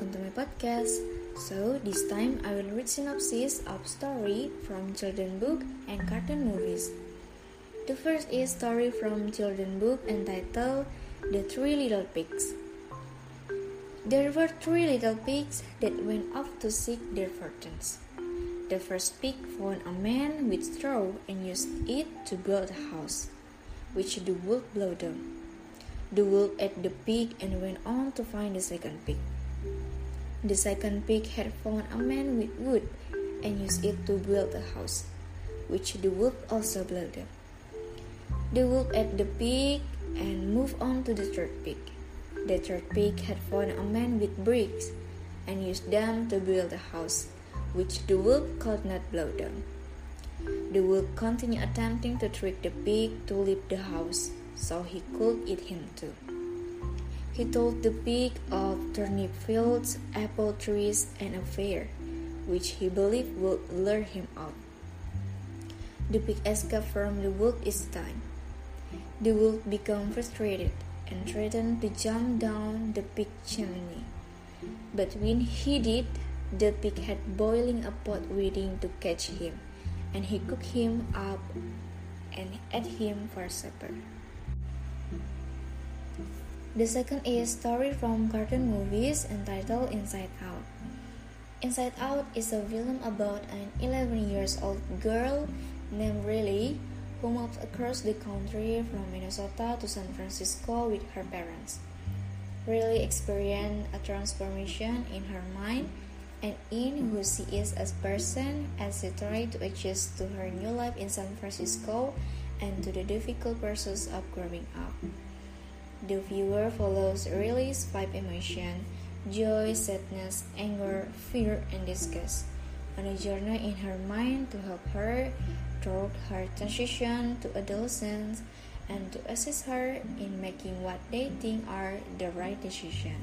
podcast. So this time I will read synopsis of story from children book and cartoon movies. The first is story from children book entitled The Three Little Pigs. There were three little pigs that went off to seek their fortunes. The first pig found a man with straw and used it to build a house, which the wolf blew down. The wolf ate the pig and went on to find the second pig. The second pig had found a man with wood and used it to build a house, which the wolf also blew down. The wolf ate the pig and moved on to the third pig. The third pig had found a man with bricks and used them to build a house, which the wolf could not blow down. The wolf continued attempting to trick the pig to leave the house so he could eat him too. He told the pig of turnip fields, apple trees, and a fair, which he believed would lure him out. The pig escaped from the wolf each time. The wolf became frustrated and threatened to jump down the pig chimney. But when he did, the pig had boiling a pot waiting to catch him, and he cooked him up and ate him for supper. The second is story from cartoon movies entitled Inside Out. Inside Out is a film about an 11 years old girl named Riley who moved across the country from Minnesota to San Francisco with her parents. Riley experienced a transformation in her mind and in who she is as a person as she tried to adjust to her new life in San Francisco and to the difficult process of growing up. The viewer follows Riley's five emotions joy, sadness, anger, fear, and disgust on a journey in her mind to help her through her transition to adolescence and to assist her in making what they think are the right decision.